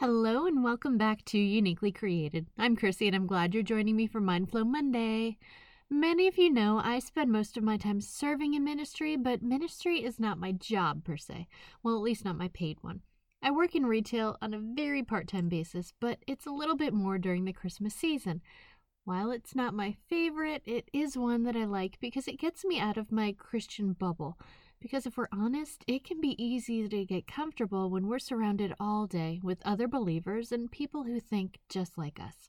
Hello and welcome back to Uniquely Created. I'm Chrissy and I'm glad you're joining me for Mindflow Monday. Many of you know I spend most of my time serving in ministry, but ministry is not my job per se. Well, at least not my paid one. I work in retail on a very part time basis, but it's a little bit more during the Christmas season. While it's not my favorite, it is one that I like because it gets me out of my Christian bubble. Because if we're honest, it can be easy to get comfortable when we're surrounded all day with other believers and people who think just like us.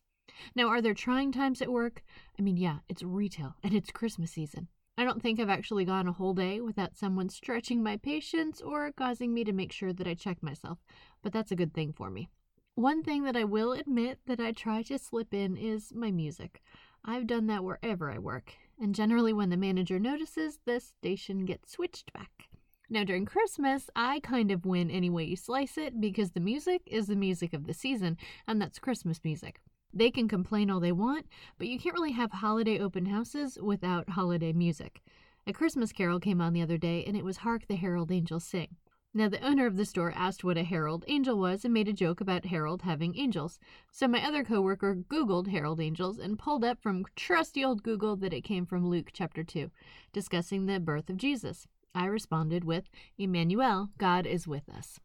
Now, are there trying times at work? I mean, yeah, it's retail and it's Christmas season. I don't think I've actually gone a whole day without someone stretching my patience or causing me to make sure that I check myself, but that's a good thing for me. One thing that I will admit that I try to slip in is my music. I've done that wherever I work, and generally when the manager notices, the station gets switched back. Now, during Christmas, I kind of win any way you slice it because the music is the music of the season, and that's Christmas music. They can complain all they want, but you can't really have holiday open houses without holiday music. A Christmas carol came on the other day, and it was Hark the Herald Angels Sing. Now, the owner of the store asked what a herald angel was and made a joke about Harold having angels. So my other coworker Googled herald angels and pulled up from trusty old Google that it came from Luke chapter 2, discussing the birth of Jesus. I responded with, Emmanuel, God is with us.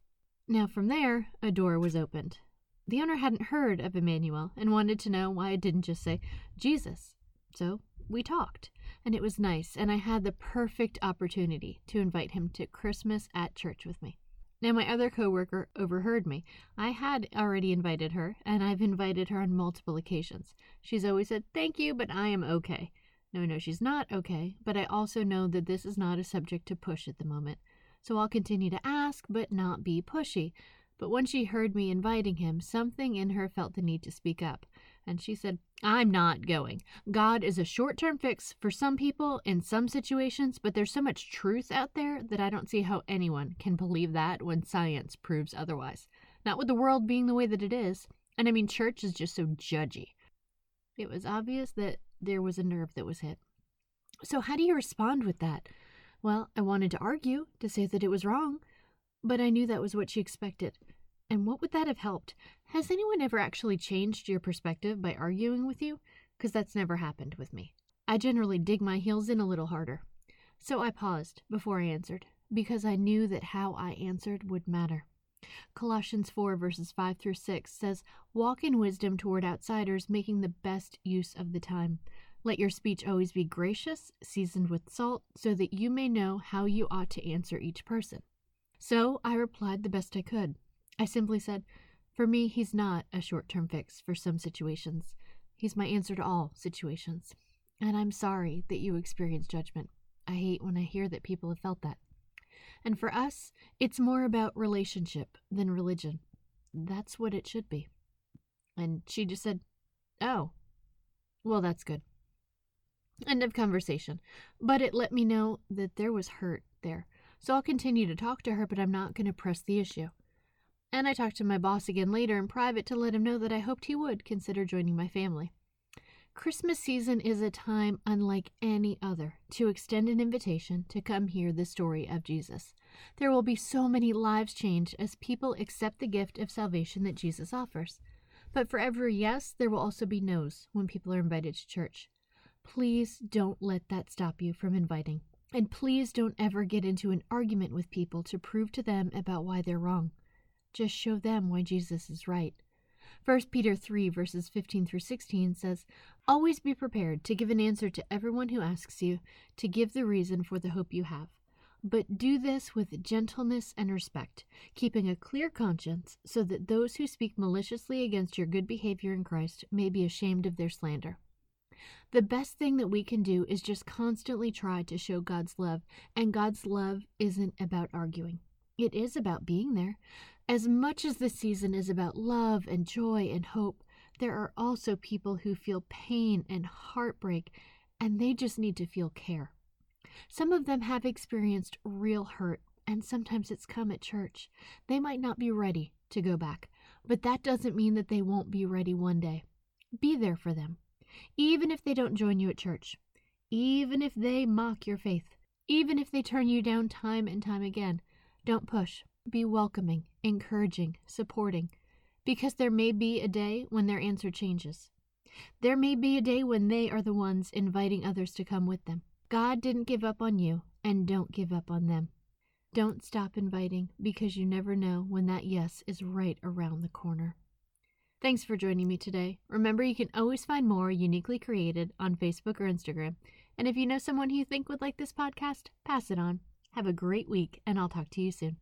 Now, from there, a door was opened. The owner hadn't heard of Emmanuel and wanted to know why I didn't just say Jesus. So we talked and it was nice, and I had the perfect opportunity to invite him to Christmas at church with me. Now, my other coworker overheard me. I had already invited her, and I've invited her on multiple occasions. She's always said, Thank you, but I am okay. No, no, she's not okay, but I also know that this is not a subject to push at the moment. So I'll continue to ask, but not be pushy. But when she heard me inviting him, something in her felt the need to speak up. And she said, I'm not going. God is a short term fix for some people in some situations, but there's so much truth out there that I don't see how anyone can believe that when science proves otherwise. Not with the world being the way that it is. And I mean, church is just so judgy. It was obvious that there was a nerve that was hit. So, how do you respond with that? Well, I wanted to argue, to say that it was wrong, but I knew that was what she expected. And what would that have helped? Has anyone ever actually changed your perspective by arguing with you? Because that's never happened with me. I generally dig my heels in a little harder. So I paused before I answered, because I knew that how I answered would matter. Colossians 4, verses 5 through 6 says, Walk in wisdom toward outsiders, making the best use of the time. Let your speech always be gracious, seasoned with salt, so that you may know how you ought to answer each person. So I replied the best I could. I simply said, For me, he's not a short term fix for some situations. He's my answer to all situations. And I'm sorry that you experienced judgment. I hate when I hear that people have felt that. And for us, it's more about relationship than religion. That's what it should be. And she just said, Oh, well, that's good. End of conversation. But it let me know that there was hurt there. So I'll continue to talk to her, but I'm not going to press the issue. And I talked to my boss again later in private to let him know that I hoped he would consider joining my family. Christmas season is a time unlike any other to extend an invitation to come hear the story of Jesus. There will be so many lives changed as people accept the gift of salvation that Jesus offers. But for every yes, there will also be no's when people are invited to church. Please don't let that stop you from inviting. And please don't ever get into an argument with people to prove to them about why they're wrong. Just show them why Jesus is right. 1 Peter 3, verses 15 through 16 says, Always be prepared to give an answer to everyone who asks you, to give the reason for the hope you have. But do this with gentleness and respect, keeping a clear conscience, so that those who speak maliciously against your good behavior in Christ may be ashamed of their slander. The best thing that we can do is just constantly try to show God's love, and God's love isn't about arguing. It is about being there. As much as the season is about love and joy and hope, there are also people who feel pain and heartbreak, and they just need to feel care. Some of them have experienced real hurt, and sometimes it's come at church. They might not be ready to go back, but that doesn't mean that they won't be ready one day. Be there for them, even if they don't join you at church, even if they mock your faith, even if they turn you down time and time again. Don't push. Be welcoming, encouraging, supporting. because there may be a day when their answer changes. There may be a day when they are the ones inviting others to come with them. God didn't give up on you, and don't give up on them. Don't stop inviting because you never know when that yes is right around the corner. Thanks for joining me today. Remember, you can always find more uniquely created on Facebook or Instagram. And if you know someone who you think would like this podcast, pass it on. Have a great week, and I'll talk to you soon.